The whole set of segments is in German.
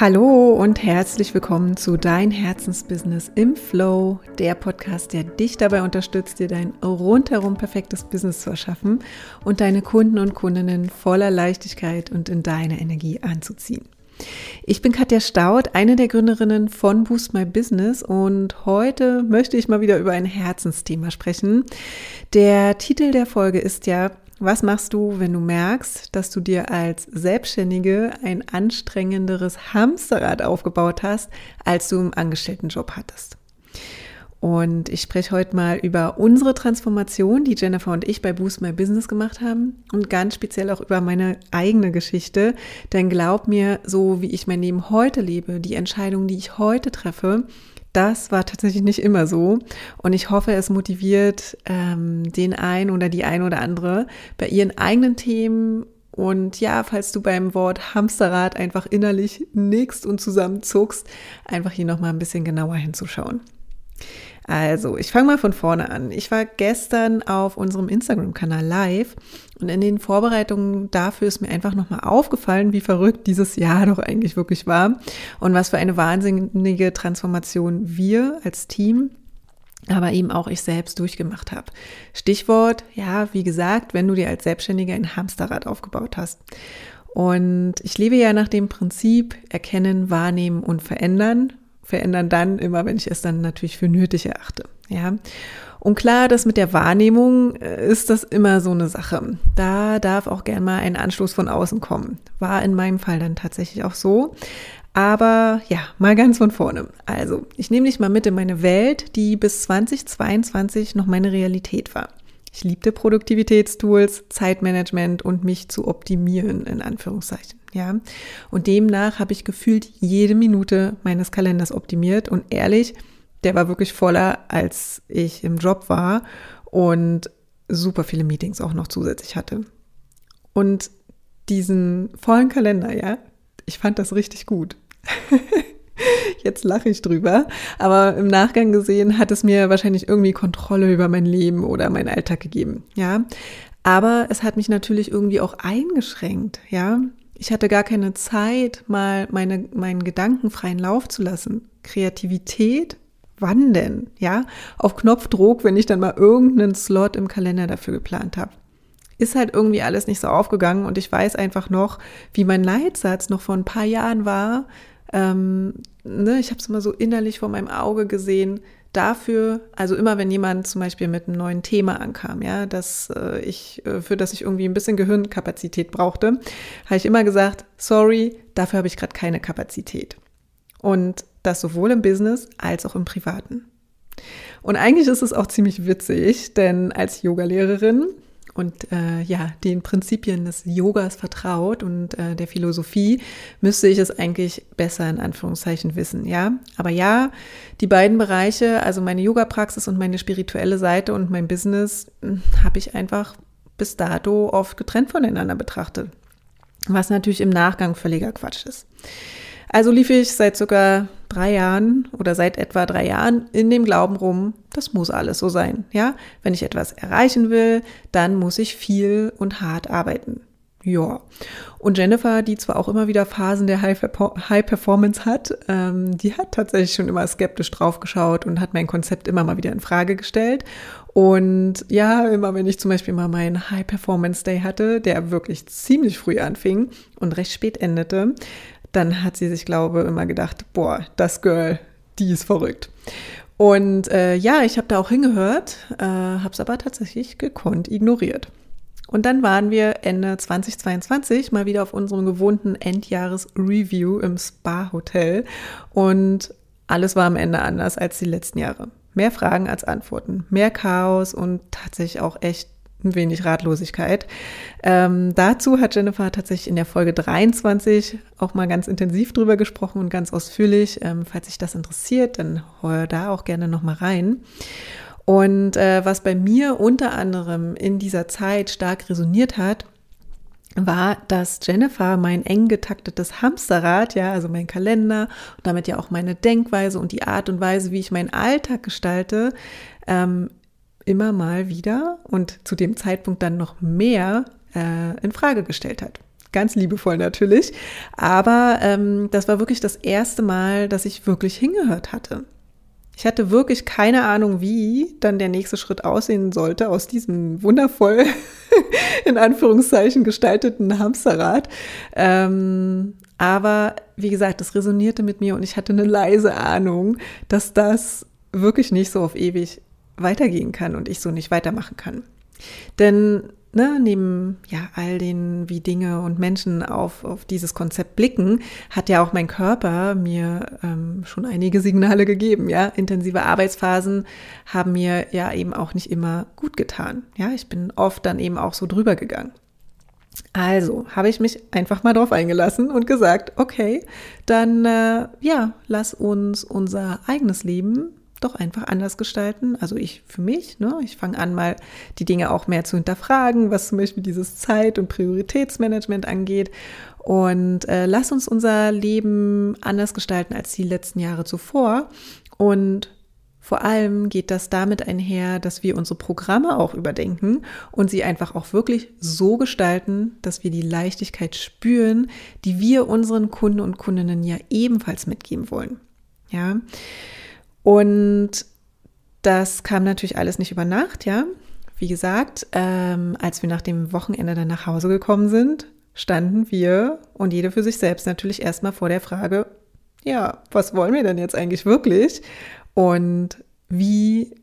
Hallo und herzlich willkommen zu Dein Herzensbusiness im Flow, der Podcast, der dich dabei unterstützt, dir dein rundherum perfektes Business zu erschaffen und deine Kunden und Kundinnen voller Leichtigkeit und in deine Energie anzuziehen. Ich bin Katja Staud, eine der Gründerinnen von Boost My Business und heute möchte ich mal wieder über ein Herzensthema sprechen. Der Titel der Folge ist ja was machst du, wenn du merkst, dass du dir als Selbstständige ein anstrengenderes Hamsterrad aufgebaut hast, als du im Angestelltenjob hattest? Und ich spreche heute mal über unsere Transformation, die Jennifer und ich bei Boost My Business gemacht haben und ganz speziell auch über meine eigene Geschichte. Denn glaub mir, so wie ich mein Leben heute lebe, die Entscheidungen, die ich heute treffe, das war tatsächlich nicht immer so. Und ich hoffe, es motiviert ähm, den einen oder die ein oder andere bei ihren eigenen Themen. Und ja, falls du beim Wort Hamsterrad einfach innerlich nickst und zusammenzuckst, einfach hier nochmal ein bisschen genauer hinzuschauen. Also, ich fange mal von vorne an. Ich war gestern auf unserem Instagram-Kanal live und in den Vorbereitungen dafür ist mir einfach nochmal aufgefallen, wie verrückt dieses Jahr doch eigentlich wirklich war und was für eine wahnsinnige Transformation wir als Team aber eben auch ich selbst durchgemacht habe. Stichwort, ja, wie gesagt, wenn du dir als Selbstständiger ein Hamsterrad aufgebaut hast. Und ich lebe ja nach dem Prinzip erkennen, wahrnehmen und verändern verändern dann immer, wenn ich es dann natürlich für nötig erachte. Ja. Und klar, das mit der Wahrnehmung äh, ist das immer so eine Sache. Da darf auch gern mal ein Anstoß von außen kommen. War in meinem Fall dann tatsächlich auch so. Aber ja, mal ganz von vorne. Also, ich nehme dich mal mit in meine Welt, die bis 2022 noch meine Realität war. Ich liebte Produktivitätstools, Zeitmanagement und mich zu optimieren, in Anführungszeichen. Ja. Und demnach habe ich gefühlt jede Minute meines Kalenders optimiert und ehrlich, der war wirklich voller, als ich im Job war und super viele Meetings auch noch zusätzlich hatte. Und diesen vollen Kalender, ja, ich fand das richtig gut. Jetzt lache ich drüber. Aber im Nachgang gesehen hat es mir wahrscheinlich irgendwie Kontrolle über mein Leben oder meinen Alltag gegeben. Ja. Aber es hat mich natürlich irgendwie auch eingeschränkt. Ja. Ich hatte gar keine Zeit, mal meine, meinen Gedanken freien Lauf zu lassen. Kreativität, wann denn? Ja. Auf Knopfdruck, wenn ich dann mal irgendeinen Slot im Kalender dafür geplant habe ist halt irgendwie alles nicht so aufgegangen und ich weiß einfach noch, wie mein Leitsatz noch vor ein paar Jahren war, ähm, ne, ich habe es immer so innerlich vor meinem Auge gesehen. Dafür, also immer wenn jemand zum Beispiel mit einem neuen Thema ankam, ja, dass äh, ich, äh, für das ich irgendwie ein bisschen Gehirnkapazität brauchte, habe ich immer gesagt, sorry, dafür habe ich gerade keine Kapazität. Und das sowohl im Business als auch im Privaten. Und eigentlich ist es auch ziemlich witzig, denn als Yogalehrerin und äh, ja, den Prinzipien des Yogas vertraut und äh, der Philosophie, müsste ich es eigentlich besser in Anführungszeichen wissen, ja. Aber ja, die beiden Bereiche, also meine Yoga-Praxis und meine spirituelle Seite und mein Business, hm, habe ich einfach bis dato oft getrennt voneinander betrachtet. Was natürlich im Nachgang völliger Quatsch ist. Also lief ich seit sogar drei Jahren oder seit etwa drei Jahren in dem Glauben rum, das muss alles so sein. Ja, wenn ich etwas erreichen will, dann muss ich viel und hart arbeiten. Ja. Und Jennifer, die zwar auch immer wieder Phasen der High, Performance hat, ähm, die hat tatsächlich schon immer skeptisch draufgeschaut und hat mein Konzept immer mal wieder in Frage gestellt. Und ja, immer wenn ich zum Beispiel mal meinen High Performance Day hatte, der wirklich ziemlich früh anfing und recht spät endete, dann hat sie sich, glaube ich, immer gedacht, boah, das Girl, die ist verrückt. Und äh, ja, ich habe da auch hingehört, äh, habe es aber tatsächlich gekonnt ignoriert. Und dann waren wir Ende 2022 mal wieder auf unserem gewohnten Endjahres-Review im Spa-Hotel und alles war am Ende anders als die letzten Jahre. Mehr Fragen als Antworten, mehr Chaos und tatsächlich auch echt ein wenig Ratlosigkeit. Ähm, dazu hat Jennifer tatsächlich in der Folge 23 auch mal ganz intensiv drüber gesprochen und ganz ausführlich. Ähm, falls sich das interessiert, dann hör da auch gerne noch mal rein. Und äh, was bei mir unter anderem in dieser Zeit stark resoniert hat, war, dass Jennifer mein eng getaktetes Hamsterrad, ja, also mein Kalender und damit ja auch meine Denkweise und die Art und Weise, wie ich meinen Alltag gestalte, ähm, immer mal wieder und zu dem Zeitpunkt dann noch mehr äh, in Frage gestellt hat. ganz liebevoll natürlich. Aber ähm, das war wirklich das erste Mal, dass ich wirklich hingehört hatte. Ich hatte wirklich keine Ahnung, wie dann der nächste Schritt aussehen sollte aus diesem wundervoll in Anführungszeichen gestalteten Hamsterrad. Ähm, aber wie gesagt, das resonierte mit mir und ich hatte eine leise Ahnung, dass das wirklich nicht so auf ewig weitergehen kann und ich so nicht weitermachen kann. Denn ne, neben ja all den, wie Dinge und Menschen auf, auf dieses Konzept blicken, hat ja auch mein Körper mir ähm, schon einige Signale gegeben. Ja, intensive Arbeitsphasen haben mir ja eben auch nicht immer gut getan. Ja, ich bin oft dann eben auch so drüber gegangen. Also habe ich mich einfach mal drauf eingelassen und gesagt, okay, dann äh, ja, lass uns unser eigenes Leben doch einfach anders gestalten. Also ich für mich, ne, ich fange an, mal die Dinge auch mehr zu hinterfragen, was zum Beispiel dieses Zeit- und Prioritätsmanagement angeht. Und äh, lass uns unser Leben anders gestalten als die letzten Jahre zuvor. Und vor allem geht das damit einher, dass wir unsere Programme auch überdenken und sie einfach auch wirklich so gestalten, dass wir die Leichtigkeit spüren, die wir unseren Kunden und Kundinnen ja ebenfalls mitgeben wollen. Ja. Und das kam natürlich alles nicht über Nacht, ja. Wie gesagt, ähm, als wir nach dem Wochenende dann nach Hause gekommen sind, standen wir und jede für sich selbst natürlich erstmal vor der Frage, ja, was wollen wir denn jetzt eigentlich wirklich? Und wie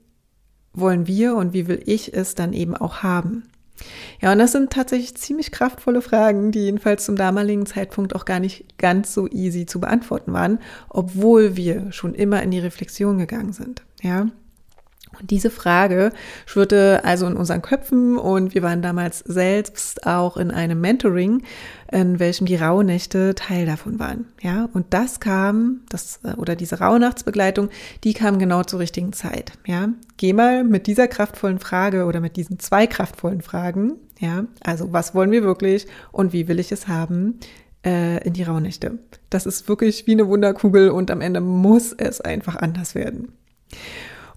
wollen wir und wie will ich es dann eben auch haben? Ja, und das sind tatsächlich ziemlich kraftvolle Fragen, die jedenfalls zum damaligen Zeitpunkt auch gar nicht ganz so easy zu beantworten waren, obwohl wir schon immer in die Reflexion gegangen sind. Ja. Und diese Frage schwirrte also in unseren Köpfen und wir waren damals selbst auch in einem Mentoring, in welchem die Rauhnächte Teil davon waren. Ja, und das kam, das, oder diese Rauhnachtsbegleitung, die kam genau zur richtigen Zeit. Ja, geh mal mit dieser kraftvollen Frage oder mit diesen zwei kraftvollen Fragen, ja, also was wollen wir wirklich und wie will ich es haben, äh, in die Rauhnächte. Das ist wirklich wie eine Wunderkugel und am Ende muss es einfach anders werden.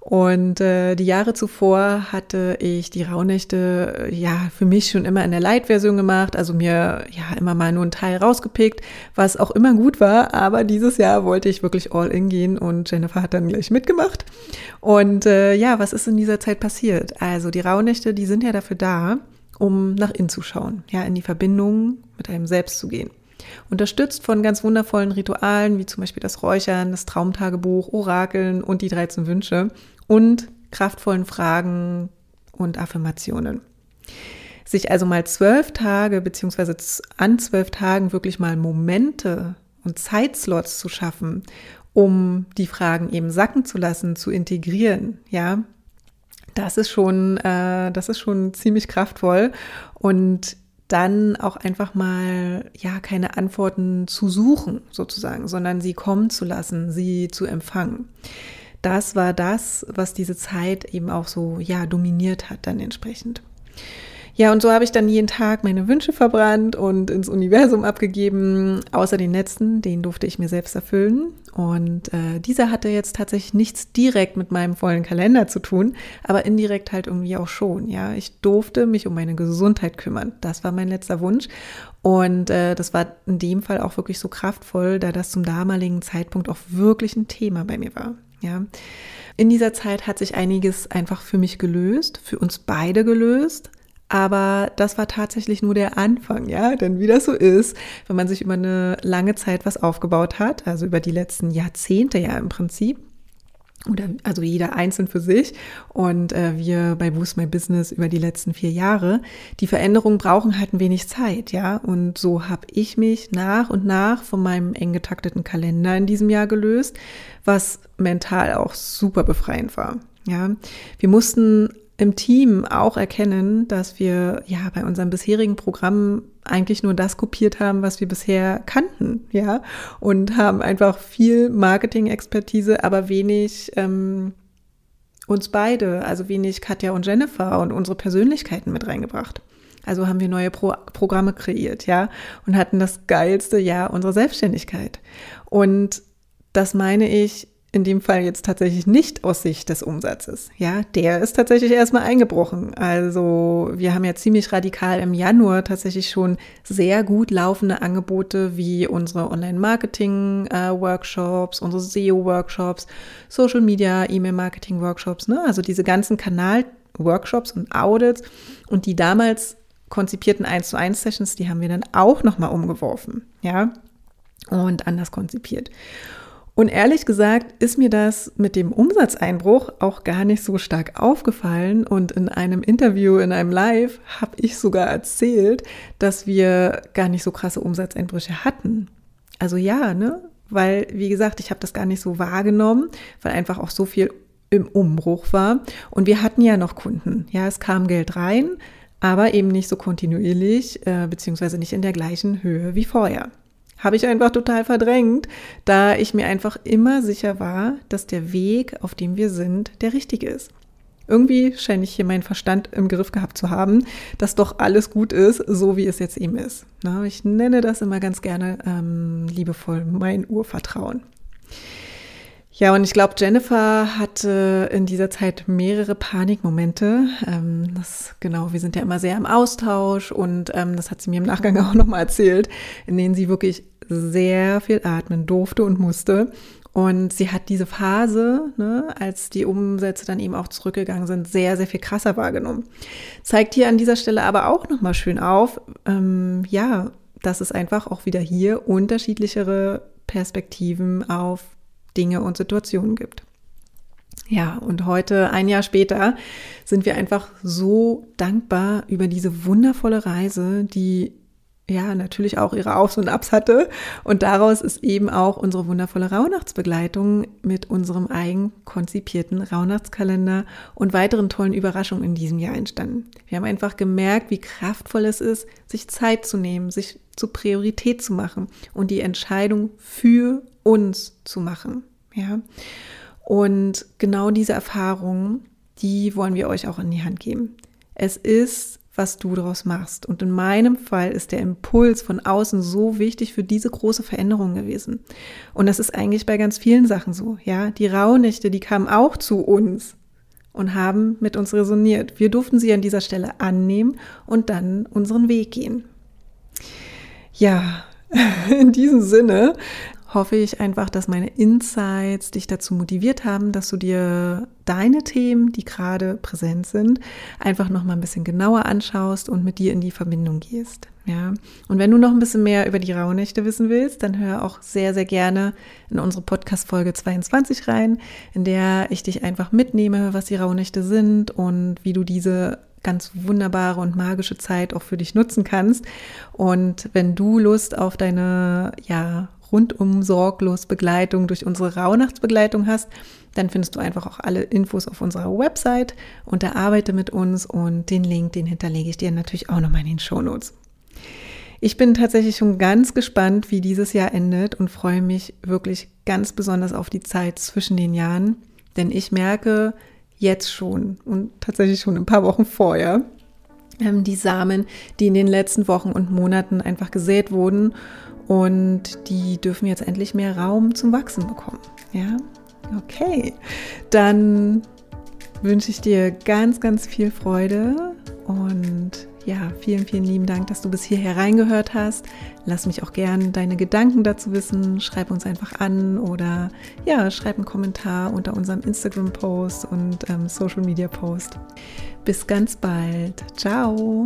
Und äh, die Jahre zuvor hatte ich die Rauhnächte äh, ja für mich schon immer in der Light-Version gemacht, also mir ja immer mal nur einen Teil rausgepickt, was auch immer gut war. Aber dieses Jahr wollte ich wirklich all in gehen und Jennifer hat dann gleich mitgemacht. Und äh, ja, was ist in dieser Zeit passiert? Also die Rauhnächte, die sind ja dafür da, um nach innen zu schauen, ja, in die Verbindung mit einem selbst zu gehen. Unterstützt von ganz wundervollen Ritualen, wie zum Beispiel das Räuchern, das Traumtagebuch, Orakeln und die 13 Wünsche und kraftvollen Fragen und Affirmationen. Sich also mal zwölf Tage beziehungsweise an zwölf Tagen wirklich mal Momente und Zeitslots zu schaffen, um die Fragen eben sacken zu lassen, zu integrieren, ja, das ist schon, äh, das ist schon ziemlich kraftvoll und dann auch einfach mal ja keine Antworten zu suchen sozusagen, sondern sie kommen zu lassen, sie zu empfangen das war das, was diese Zeit eben auch so, ja, dominiert hat dann entsprechend. Ja, und so habe ich dann jeden Tag meine Wünsche verbrannt und ins Universum abgegeben, außer den letzten, den durfte ich mir selbst erfüllen. Und äh, dieser hatte jetzt tatsächlich nichts direkt mit meinem vollen Kalender zu tun, aber indirekt halt irgendwie auch schon. Ja, ich durfte mich um meine Gesundheit kümmern. Das war mein letzter Wunsch. Und äh, das war in dem Fall auch wirklich so kraftvoll, da das zum damaligen Zeitpunkt auch wirklich ein Thema bei mir war. Ja. In dieser Zeit hat sich einiges einfach für mich gelöst, für uns beide gelöst. Aber das war tatsächlich nur der Anfang, ja, denn wie das so ist, wenn man sich über eine lange Zeit was aufgebaut hat, also über die letzten Jahrzehnte ja im Prinzip, oder also jeder einzeln für sich und äh, wir bei Boost My Business über die letzten vier Jahre. Die Veränderungen brauchen halt ein wenig Zeit, ja. Und so habe ich mich nach und nach von meinem eng getakteten Kalender in diesem Jahr gelöst, was mental auch super befreiend war. Ja, wir mussten im Team auch erkennen, dass wir ja bei unserem bisherigen Programm eigentlich nur das kopiert haben, was wir bisher kannten, ja, und haben einfach viel Marketing-Expertise, aber wenig ähm, uns beide, also wenig Katja und Jennifer und unsere Persönlichkeiten mit reingebracht. Also haben wir neue Pro Programme kreiert, ja, und hatten das geilste Jahr unserer Selbstständigkeit. Und das meine ich in dem Fall jetzt tatsächlich nicht aus Sicht des Umsatzes. Ja, der ist tatsächlich erstmal eingebrochen. Also wir haben ja ziemlich radikal im Januar tatsächlich schon sehr gut laufende Angebote wie unsere Online-Marketing-Workshops, unsere SEO-Workshops, Social-Media, E-Mail-Marketing-Workshops, ne? also diese ganzen Kanal-Workshops und Audits und die damals konzipierten 1 zu 1 Sessions, die haben wir dann auch nochmal umgeworfen, ja, und anders konzipiert. Und ehrlich gesagt ist mir das mit dem Umsatzeinbruch auch gar nicht so stark aufgefallen. Und in einem Interview, in einem Live, habe ich sogar erzählt, dass wir gar nicht so krasse Umsatzeinbrüche hatten. Also ja, ne? Weil, wie gesagt, ich habe das gar nicht so wahrgenommen, weil einfach auch so viel im Umbruch war. Und wir hatten ja noch Kunden. Ja, es kam Geld rein, aber eben nicht so kontinuierlich, äh, beziehungsweise nicht in der gleichen Höhe wie vorher habe ich einfach total verdrängt, da ich mir einfach immer sicher war, dass der Weg, auf dem wir sind, der richtige ist. Irgendwie scheine ich hier meinen Verstand im Griff gehabt zu haben, dass doch alles gut ist, so wie es jetzt eben ist. Ich nenne das immer ganz gerne ähm, liebevoll mein Urvertrauen. Ja, und ich glaube, Jennifer hatte in dieser Zeit mehrere Panikmomente. Ähm, das, genau, wir sind ja immer sehr im Austausch und ähm, das hat sie mir im Nachgang auch nochmal erzählt, in denen sie wirklich sehr viel atmen durfte und musste. Und sie hat diese Phase, ne, als die Umsätze dann eben auch zurückgegangen sind, sehr, sehr viel krasser wahrgenommen. Zeigt hier an dieser Stelle aber auch nochmal schön auf, ähm, ja, dass es einfach auch wieder hier unterschiedlichere Perspektiven auf Dinge und Situationen gibt. Ja, und heute, ein Jahr später, sind wir einfach so dankbar über diese wundervolle Reise, die ja natürlich auch ihre Aufs und Abs hatte. Und daraus ist eben auch unsere wundervolle Rauhnachtsbegleitung mit unserem eigen konzipierten Rauhnachtskalender und weiteren tollen Überraschungen in diesem Jahr entstanden. Wir haben einfach gemerkt, wie kraftvoll es ist, sich Zeit zu nehmen, sich zur Priorität zu machen und die Entscheidung für uns zu machen. Ja. Und genau diese Erfahrungen, die wollen wir euch auch in die Hand geben. Es ist, was du daraus machst. Und in meinem Fall ist der Impuls von außen so wichtig für diese große Veränderung gewesen. Und das ist eigentlich bei ganz vielen Sachen so. Ja, die Rauhnächte, die kamen auch zu uns und haben mit uns resoniert. Wir durften sie an dieser Stelle annehmen und dann unseren Weg gehen. Ja, in diesem Sinne hoffe ich einfach, dass meine Insights dich dazu motiviert haben, dass du dir deine Themen, die gerade präsent sind, einfach noch mal ein bisschen genauer anschaust und mit dir in die Verbindung gehst. Ja, und wenn du noch ein bisschen mehr über die Rauhnächte wissen willst, dann hör auch sehr, sehr gerne in unsere Podcast-Folge 22 rein, in der ich dich einfach mitnehme, was die Rauhnächte sind und wie du diese ganz wunderbare und magische Zeit auch für dich nutzen kannst. Und wenn du Lust auf deine ja, rundum sorglos Begleitung durch unsere Rauhnachtsbegleitung hast, dann findest du einfach auch alle Infos auf unserer Website unter Arbeite mit uns und den Link, den hinterlege ich dir natürlich auch nochmal in den Shownotes. Ich bin tatsächlich schon ganz gespannt, wie dieses Jahr endet und freue mich wirklich ganz besonders auf die Zeit zwischen den Jahren, denn ich merke jetzt schon und tatsächlich schon ein paar Wochen vorher, ähm, die Samen, die in den letzten Wochen und Monaten einfach gesät wurden und die dürfen jetzt endlich mehr Raum zum Wachsen bekommen. Ja, okay. Dann wünsche ich dir ganz, ganz viel Freude und ja, vielen, vielen lieben Dank, dass du bis hierher reingehört hast. Lass mich auch gerne deine Gedanken dazu wissen. Schreib uns einfach an oder ja, schreib einen Kommentar unter unserem Instagram-Post und ähm, Social-Media-Post. Bis ganz bald. Ciao.